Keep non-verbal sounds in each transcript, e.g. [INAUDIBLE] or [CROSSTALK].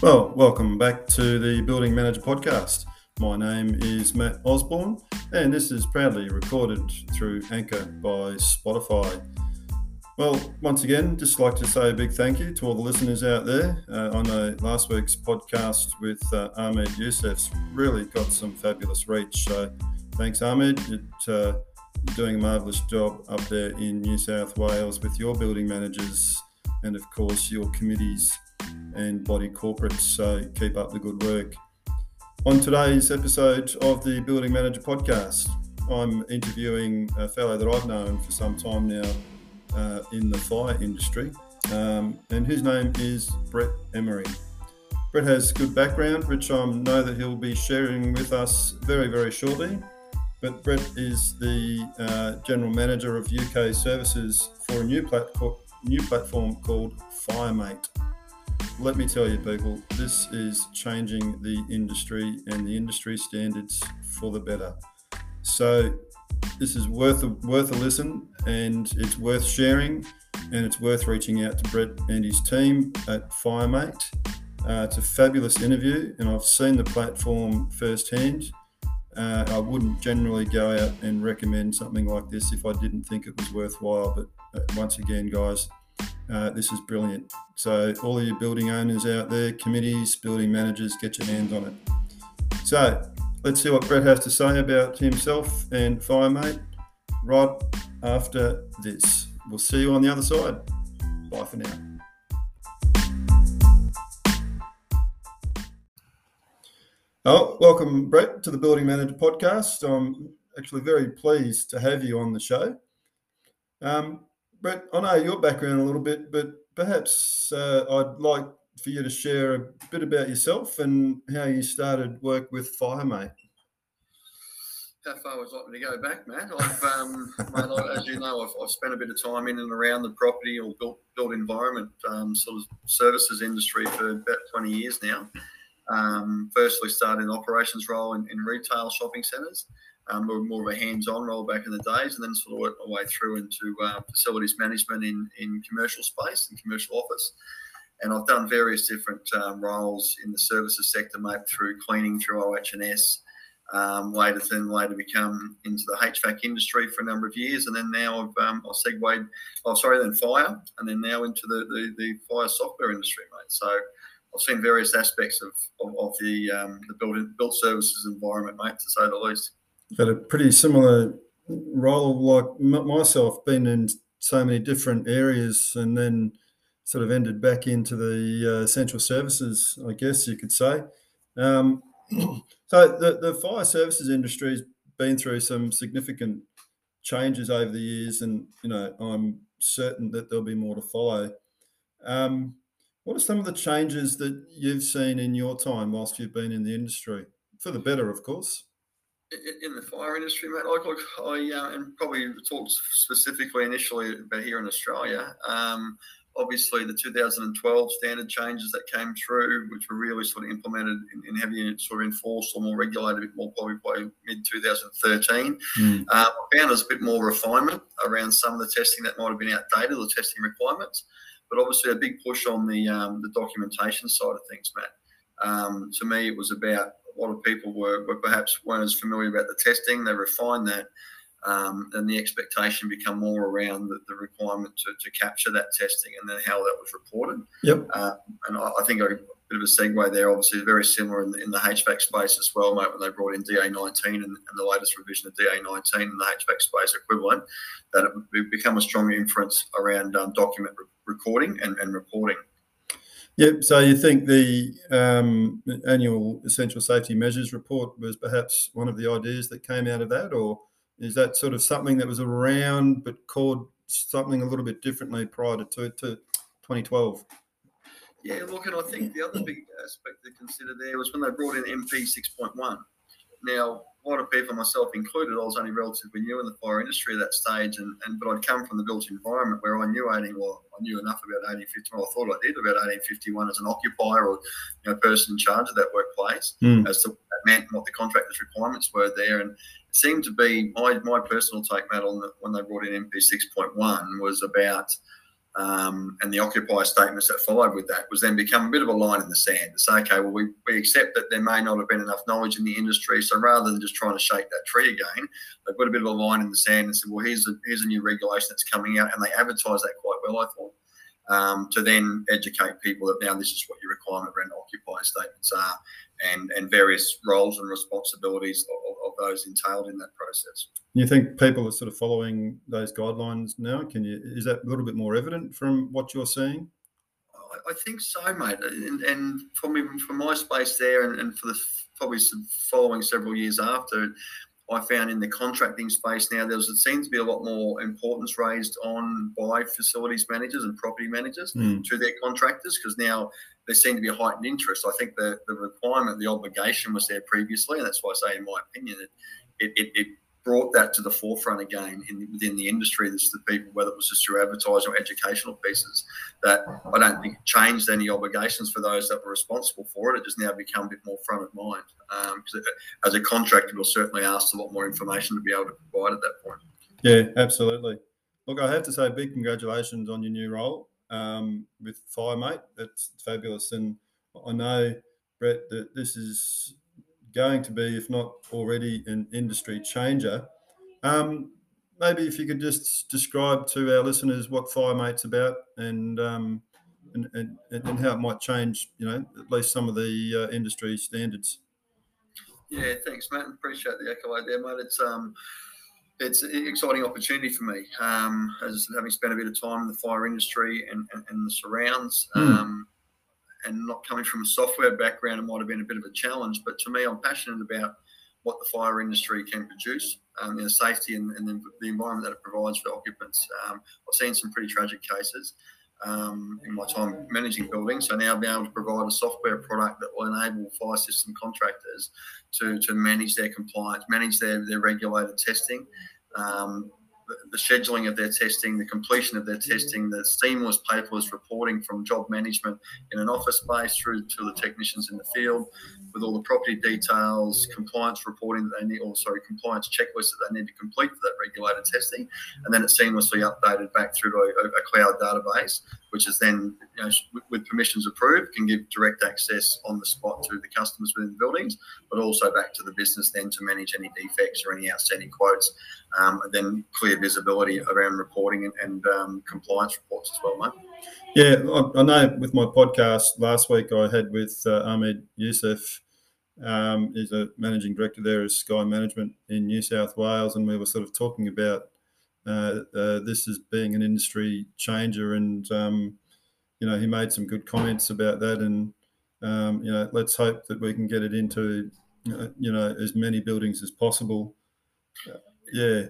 Well, welcome back to the Building Manager Podcast. My name is Matt Osborne, and this is proudly recorded through Anchor by Spotify. Well, once again, just like to say a big thank you to all the listeners out there. Uh, I know last week's podcast with uh, Ahmed Youssef's really got some fabulous reach. So thanks, Ahmed. It, uh, you're doing a marvellous job up there in New South Wales with your building managers and, of course, your committees and body corporates. So keep up the good work. On today's episode of the Building Manager Podcast, I'm interviewing a fellow that I've known for some time now uh, in the fire industry, um, and his name is Brett Emery. Brett has good background, which I know that he'll be sharing with us very, very shortly. But Brett is the uh, general manager of UK services for a new, platform, new platform called FireMate. Let me tell you, people, this is changing the industry and the industry standards for the better. So this is worth a, worth a listen and it's worth sharing and it's worth reaching out to Brett and his team at FireMate. Uh, it's a fabulous interview and I've seen the platform firsthand. Uh, I wouldn't generally go out and recommend something like this if I didn't think it was worthwhile. But uh, once again, guys, uh, this is brilliant. So, all of you building owners out there, committees, building managers, get your hands on it. So, let's see what Brett has to say about himself and FireMate right after this. We'll see you on the other side. Bye for now. Oh, welcome, Brett, to the Building Manager podcast. I'm actually very pleased to have you on the show. Um, Brett, I know your background a little bit, but perhaps uh, I'd like for you to share a bit about yourself and how you started work with FireMate. How far would you like to go back, Matt? I've, um, mate, as you know, I've, I've, spent a bit of time in and around the property or built, built environment um, sort of services industry for about 20 years now. Um, firstly, started an operations role in, in retail shopping centres, um, more, more, of a hands-on role back in the days, and then sort of worked my way through into uh, facilities management in, in commercial space and commercial office and I've done various different um, roles in the services sector, mate, through cleaning, through OH&S, um, later then later become into the HVAC industry for a number of years, and then now I've um, I segued, oh sorry, then fire, and then now into the, the, the fire software industry, mate. So I've seen various aspects of, of, of the um, the built built services environment, mate, to say the least. Got a pretty similar role, like myself, been in so many different areas, and then sort of ended back into the uh, essential services, I guess you could say. Um, [CLEARS THROAT] so the, the fire services industry has been through some significant changes over the years, and you know I'm certain that there'll be more to follow. Um, what are some of the changes that you've seen in your time whilst you've been in the industry, for the better, of course? In the fire industry, mate, like, like I uh, and probably talked specifically initially about here in Australia. Um, obviously the 2012 standard changes that came through, which were really sort of implemented in, in heavy sort of enforced or more regulated a bit more probably by mid 2013. Mm. Uh, I found there's a bit more refinement around some of the testing that might have been outdated, the testing requirements, but obviously a big push on the um, the documentation side of things, Matt. Um, to me, it was about a lot of people were, were perhaps weren't as familiar about the testing. They refined that um, and the expectation become more around the, the, requirement to, to capture that testing and then how that was reported. Yep. Uh, and I, I, think a bit of a segue there, obviously, very similar in the, in the HVAC space as well, mate, when they brought in DA19 and, and the latest revision of DA19 in the HVAC space equivalent, that it would become a strong inference around um, document re- recording and, and reporting. Yep. So you think the um, annual essential safety measures report was perhaps one of the ideas that came out of that, or is that sort of something that was around but called something a little bit differently prior to, to 2012? Yeah, look, and I think the other big aspect to consider there was when they brought in MP 6.1. Now, a lot of people, myself included, I was only relatively new in the fire industry at that stage, and, and but I'd come from the built environment where I knew 18, well, I knew enough about 1851, I thought I did about 1851 as an occupier or you know person in charge of that workplace mm. as to what that meant and what the contractor's requirements were there. And it seemed to be my, my personal take, Matt, on the, when they brought in MP 6.1 was about um, and the occupier statements that followed with that was then become a bit of a line in the sand to say, okay, well, we, we accept that there may not have been enough knowledge in the industry. So rather than just trying to shake that tree again, they put a bit of a line in the sand and said, well, here's a, here's a new regulation that's coming out. And they advertised that quite well, I thought. Um, to then educate people that now this is what your requirement around occupier statements are and, and various roles and responsibilities of, of those entailed in that process. You think people are sort of following those guidelines now? Can you is that a little bit more evident from what you're seeing? I think so, mate. And, and for me, for my space there, and, and for the probably following several years after, I found in the contracting space now there seems to be a lot more importance raised on by facilities managers and property managers mm. to their contractors because now there seemed to be a heightened interest. I think the, the requirement, the obligation was there previously, and that's why I say, in my opinion, it, it, it brought that to the forefront again in, within the industry. This the people, whether it was just through advertising or educational pieces, that I don't think changed any obligations for those that were responsible for it. It just now become a bit more front of mind. Um, as a contractor, we'll certainly ask a lot more information to be able to provide at that point. Yeah, absolutely. Look, I have to say, big congratulations on your new role um, with FireMate. That's fabulous, and I know Brett that this is going to be, if not already, an industry changer. Um, maybe if you could just describe to our listeners what FireMate's about and, um, and, and, and how it might change, you know, at least some of the uh, industry standards. Yeah, thanks, Matt. Appreciate the accolade there, mate. It's um, it's an exciting opportunity for me. Um, as having spent a bit of time in the fire industry and, and, and the surrounds. Mm. Um, and not coming from a software background, it might have been a bit of a challenge. But to me, I'm passionate about what the fire industry can produce, um, safety and, and the, the, environment that it provides for occupants. Um, I've seen some pretty tragic cases um, in my time managing buildings. So now being able to provide a software product that will enable fire system contractors to, to manage their compliance, manage their, their regulated testing, um, the scheduling of their testing, the completion of their testing, the seamless paperless reporting from job management in an office space through to the technicians in the field, with all the property details, compliance reporting that they need, or sorry, compliance checklists that they need to complete for that regulated testing, and then it's seamlessly updated back through to a, a cloud database, which is then, you know, with permissions approved, can give direct access on the spot to the customers within the buildings, but also back to the business then to manage any defects or any outstanding quotes, um, and then clear visibility around reporting and, and um, compliance reports as well, mate. Yeah, I, know with my podcast last week I had with uh, Ahmed Youssef. Um, he's a managing director there of Sky Management in New South Wales, and we were sort of talking about uh, uh, this as being an industry changer. And, um, you know, he made some good comments about that. And, um, you know, let's hope that we can get it into, uh, you know, as many buildings as possible. yeah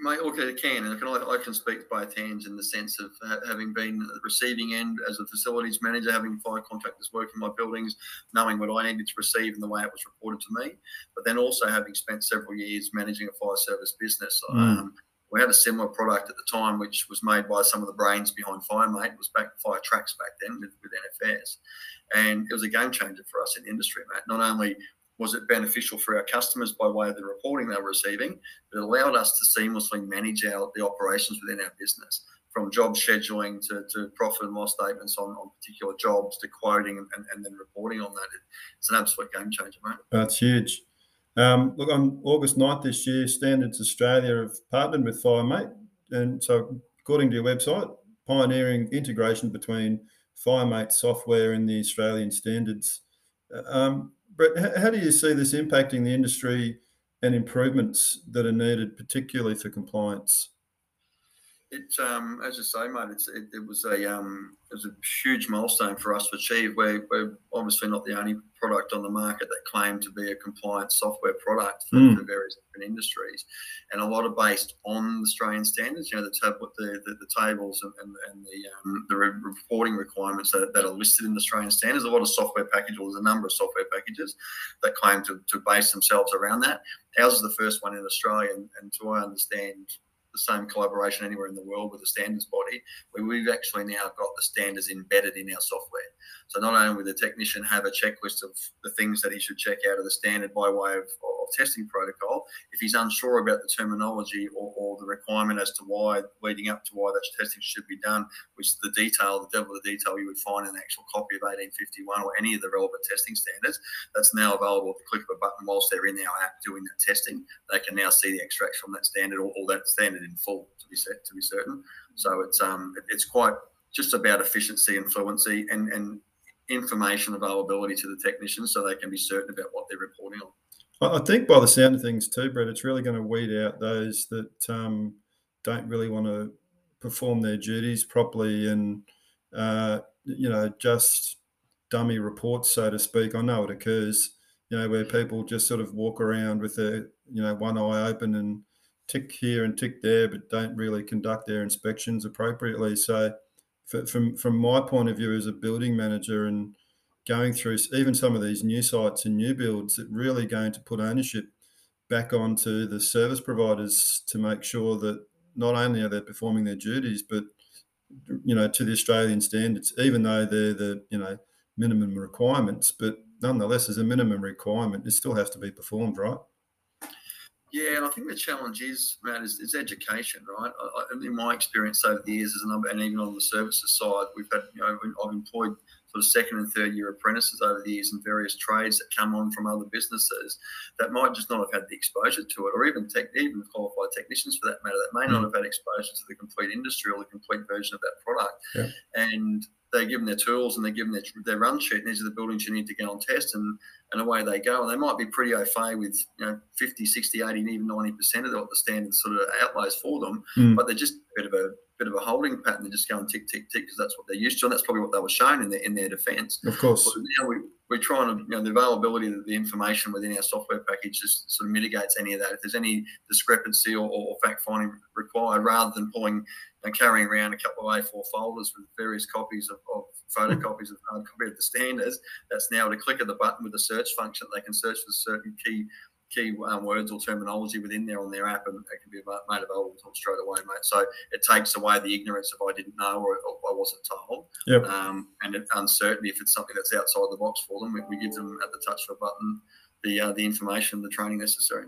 my okay, can, and I can, I can speak both hands in the sense of having been the receiving end as a facilities manager, having fire contractors work in my buildings, knowing what I needed to receive and the way it was reported to me, but then also having spent several years managing a fire service business. Mm. Um, we had a similar product at the time, which was made by some of the brains behind FireMate. It was back Fire Tracks back then with, with NFS, and it was a game changer for us in the industry, Matt. Not only was it beneficial for our customers by way of the reporting they were receiving? It allowed us to seamlessly manage our the operations within our business, from job scheduling to, to profit and loss statements on, on particular jobs to quoting and, and, and then reporting on that. It's an absolute game changer, mate. That's huge. Um, look, on August 9th this year, Standards Australia have partnered with FireMate. And so, according to your website, pioneering integration between FireMate software and the Australian standards. Um, Brett, how do you see this impacting the industry and improvements that are needed, particularly for compliance? It's um, as I say, mate. It's it, it was a um, it was a huge milestone for us to achieve. We're, we're obviously not the only product on the market that claimed to be a compliant software product for, mm. for various different industries, and a lot are based on the Australian standards. You know, the tab, the, the, the tables and, and, and the um, the reporting requirements that, that, are listed in the Australian standards. A lot of software packages, or there's a number of software packages that claim to, to base themselves around that. Ours is the first one in Australia, and, and to I understand the same collaboration anywhere in the world with a standards body, where we've actually now got the standards embedded in our software. So not only will the technician have a checklist of the things that he should check out of the standard by way of, of testing protocol, if he's unsure about the terminology or, or, the requirement as to why, leading up to why that testing should be done, which is the detail, the devil of the detail you would find in an actual copy of 1851 or any of the relevant testing standards, that's now available at the click of a button whilst they're in our app doing that testing. They can now see the extracts from that standard or, or that standard in full to be set to be certain. So it's um it's quite just about efficiency and fluency and, and information availability to the technicians so they can be certain about what they're reporting on. I think by the sound of things too, Brett, it's really going to weed out those that um, don't really want to perform their duties properly and uh, you know just dummy reports, so to speak. I know it occurs, you know, where people just sort of walk around with their you know one eye open and tick here and tick there, but don't really conduct their inspections appropriately. So, for, from from my point of view as a building manager and going through even some of these new sites and new builds, it really going to put ownership back onto the service providers to make sure that not only are they performing their duties, but you know to the Australian standards, even though they're the you know minimum requirements, but nonetheless, as a minimum requirement, it still has to be performed, right? Yeah, and I think the challenge is, Matt, is, is education, right? I, in my experience over the years, number, and even on the services side, we've had, you know, I've employed sort of second and third year apprentices over the years in various trades that come on from other businesses that might just not have had the exposure to it, or even tech, even qualified technicians for that matter that may not mm. have had exposure to the complete industry or the complete version of that product. Yeah. And they're given their tools and they're given their, their run sheet, and these are the buildings you need to go and test, and, and away they go. And they might be pretty au fait with you know 50, 60, 80, and even 90% of what the standard sort of outlays for them, mm. but they're just a bit of a bit of a holding pattern. They're just going tick, tick, tick because that's what they're used to, and that's probably what they were shown in their in their defence. Of course. But now we, we're trying to, you know, the availability of the information within our software package just sort of mitigates any of that. If there's any discrepancy or, or fact finding required, rather than pulling and carrying around a couple of A4 folders with various copies of, of photocopies of hard copy of the standards, that's now at a click of the button with the search function. They can search for certain key key um, words or terminology within there on their app, and it can be made available to them straight away, mate. So it takes away the ignorance if I didn't know or, or I wasn't told, yep. um, and uncertainty if it's something that's outside the box for them. We, we give them at the touch of a button the uh, the information, the training necessary.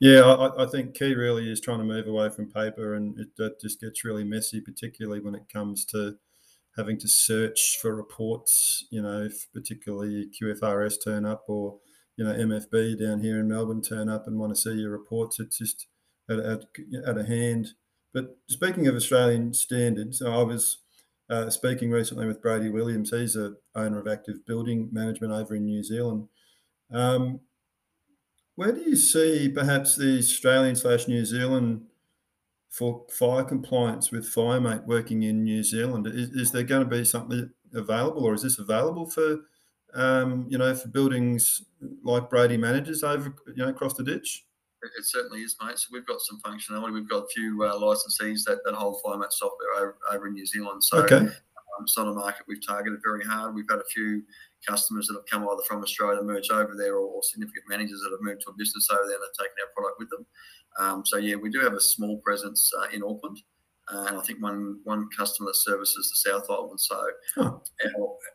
Yeah, I, I, think key really is trying to move away from paper, and it, that just gets really messy, particularly when it comes to having to search for reports. You know, if particularly QFRS turn up or you know MFB down here in Melbourne turn up and want to see your reports. It's just at, at, a hand. But speaking of Australian standards, I was uh, speaking recently with Brady Williams. He's a owner of Active Building Management over in New Zealand. Um, where do you see perhaps the Australian slash New Zealand for fire compliance with FireMate working in New Zealand? Is, is there going to be something available, or is this available for um, you know, for buildings like Brady manages over, you know, across the ditch? It certainly is, mate. So we've got some functionality. We've got a few uh, licensees that, that hold FireMate software over, over in New Zealand. So okay. um, it's not a market we've targeted very hard. We've had a few customers that have come either from Australia merged over there or, or, significant managers that have moved to a business over there and have taken our product with them. Um, so yeah, we do have a small presence uh, in Auckland. Uh, and I think one one customer that services the South Island. So our,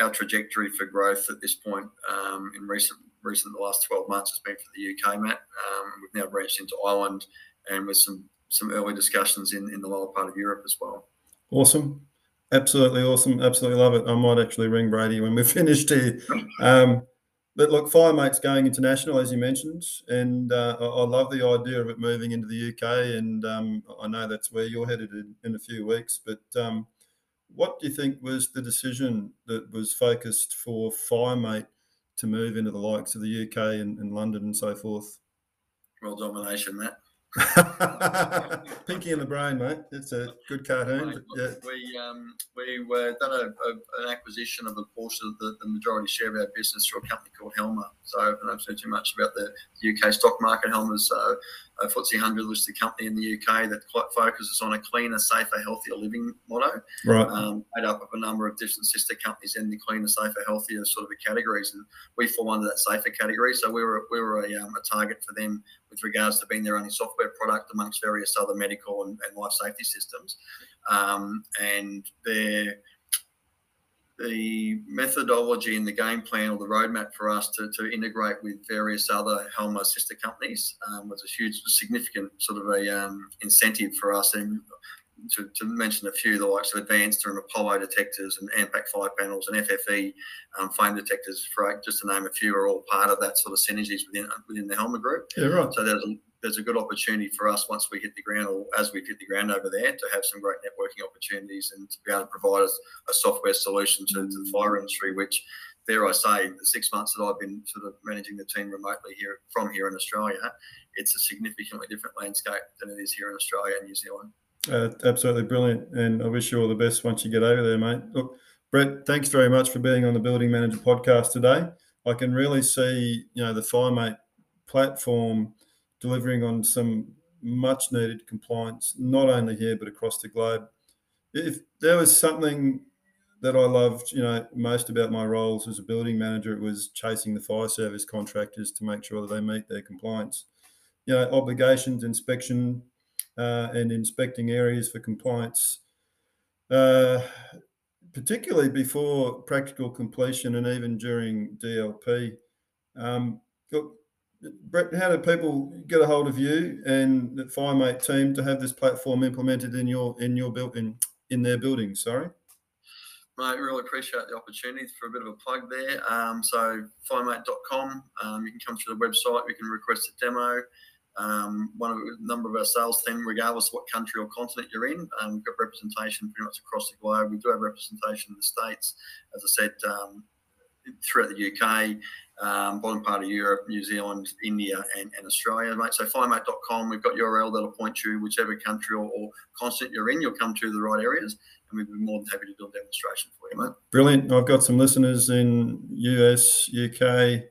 our trajectory for growth at this point um, in recent recent the last 12 months has been for the UK, Matt. Um, we've now branched into Ireland and with some some early discussions in, in the lower part of Europe as well. Awesome. Absolutely awesome. Absolutely love it. I might actually ring Brady when we're [LAUGHS] finished here. Um, but look, FireMate's going international, as you mentioned, and uh, I, love the idea of it moving into the UK. And um, I know that's where you're headed in, in a few weeks. But um, what do you think was the decision that was focused for FireMate to move into the likes of the UK and, and London and so forth? World domination, Matt. [LAUGHS] Pinky in the brain, mate. It's a good cartoon. Right. Yeah. We um, we were done a, a, an acquisition of a portion of the, the, majority share of our business through a company called Halma. So I don't know too much about the UK stock market. Halma's uh, a FTSE 100 listed company in the UK that quite focuses on a cleaner, safer, healthier living motto. Right. Um, made up of a number of different sister companies in the cleaner, safer, healthier sort of categories, and we fall under that safer category. So we were we were a, um, a target for them with regards to being their only software product amongst various other medical and, and life safety systems. Um, and their the methodology and the game plan or the roadmap for us to, to integrate with various other Halma sister companies um, was a huge, significant sort of a um, incentive for us. And to, to, mention a few, the likes of Advanced and Apollo detectors and AMPAC fire panels and FFE um, flame detectors, for, just to name a few, are all part of that sort of synergies within within the Halma group. Yeah, right. So there's a, there's a good opportunity for us once we hit the ground or as we hit the ground over there to have some great networking opportunities and to be able to provide us a software solution to, to the fire industry, which there I say, the six months that I've been sort of managing the team remotely here from here in Australia, it's a significantly different landscape than it is here in Australia and New Zealand. Uh, absolutely brilliant, and I wish you all the best once you get over there, mate. Look, Brett, thanks very much for being on the Building Manager podcast today. I can really see, you know, the FireMate platform delivering on some much needed compliance, not only here but across the globe. If there was something that I loved, you know, most about my roles as a building manager, it was chasing the fire service contractors to make sure that they meet their compliance, you know, obligations, inspection, uh, and inspecting areas for compliance, uh, particularly before practical completion and even during DLP. Um, look, Brett, how do people get a hold of you and the FireMate team to have this platform implemented in your in your built in in their building? Sorry. Mate, really appreciate the opportunity for a bit of a plug there. Um, so firemate.com, um, you can come through the website, we can request a demo. Um, one of a number of our sales team, regardless of what country or continent you're in, um, we've got representation pretty much across the globe. We do have representation in the States, as I said, um, throughout the UK, um, bottom part of Europe, New Zealand, India, and, and Australia, mate. So firemate.com, we've got URL that'll point you whichever country or, or continent you're in, you'll come to the right areas, and we'd be more than happy to do a demonstration for you, mate. Brilliant. I've got some listeners in US, UK,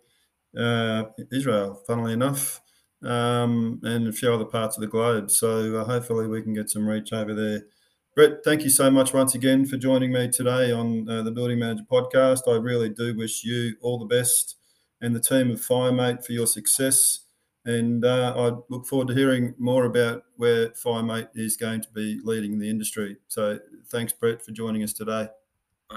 uh, Israel, funnily enough, um, and a few other parts of the globe. So uh, hopefully we can get some reach over there. Brett, thank you so much once again for joining me today on uh, the Building Manager podcast. I really do wish you all the best and the team of FireMate for your success. And uh, I look forward to hearing more about where FireMate is going to be leading the industry. So thanks, Brett, for joining us today.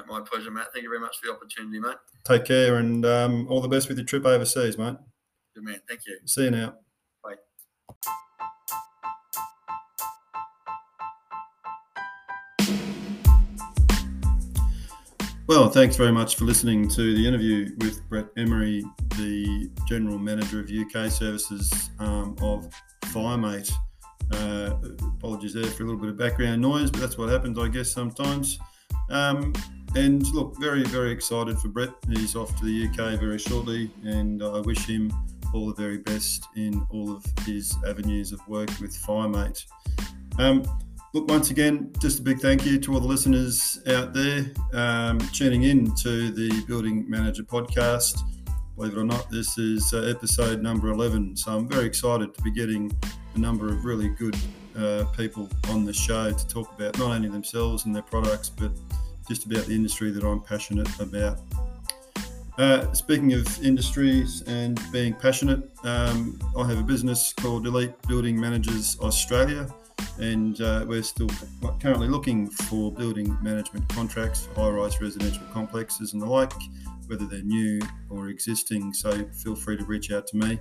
My pleasure, Matt. Thank you very much for the opportunity, mate. Take care and um, all the best with your trip overseas, mate. Good man. Thank you. See you now. Well, thanks very much for listening to the interview with Brett Emery, the General Manager of UK Services um, of FireMate. Uh, apologies there for a little bit of background noise, but that's what happens, I guess, sometimes. Um, and look, very, very excited for Brett. He's off to the UK very shortly, and I wish him all the very best in all of his avenues of work with FireMate. Um, look, once again, just a big thank you to all the listeners out there um, tuning in to the Building Manager podcast. Believe it or not, this is uh, episode number 11. So I'm very excited to be getting a number of really good uh, people on the show to talk about not only themselves and their products, but just about the industry that I'm passionate about. Uh, speaking of industries and being passionate, um, I have a business called Elite Building Managers Australia and uh, we're still currently looking for building management contracts for high-rise residential complexes and the like, whether they're new or existing. So feel free to reach out to me.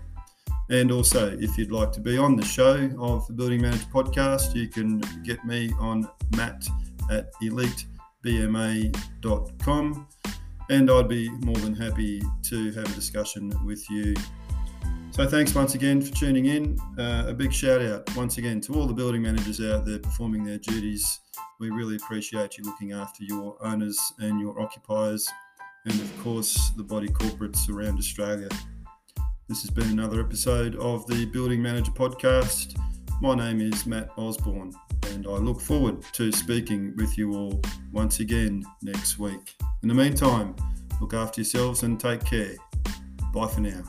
And also, if you'd like to be on the show of the Building Manager podcast, you can get me on matt at elitebma.com. And I'd be more than happy to have a discussion with you so thanks once again for tuning in. Uh, a big shout out once again to all the building managers out there performing their duties. We really appreciate you looking after your owners and your occupiers, and of course the body corporates around Australia. This has been another episode of the Building Manager Podcast. My name is Matt Osborne, and I look forward to speaking with you all once again next week. In the meantime, look after yourselves and take care. Bye for now.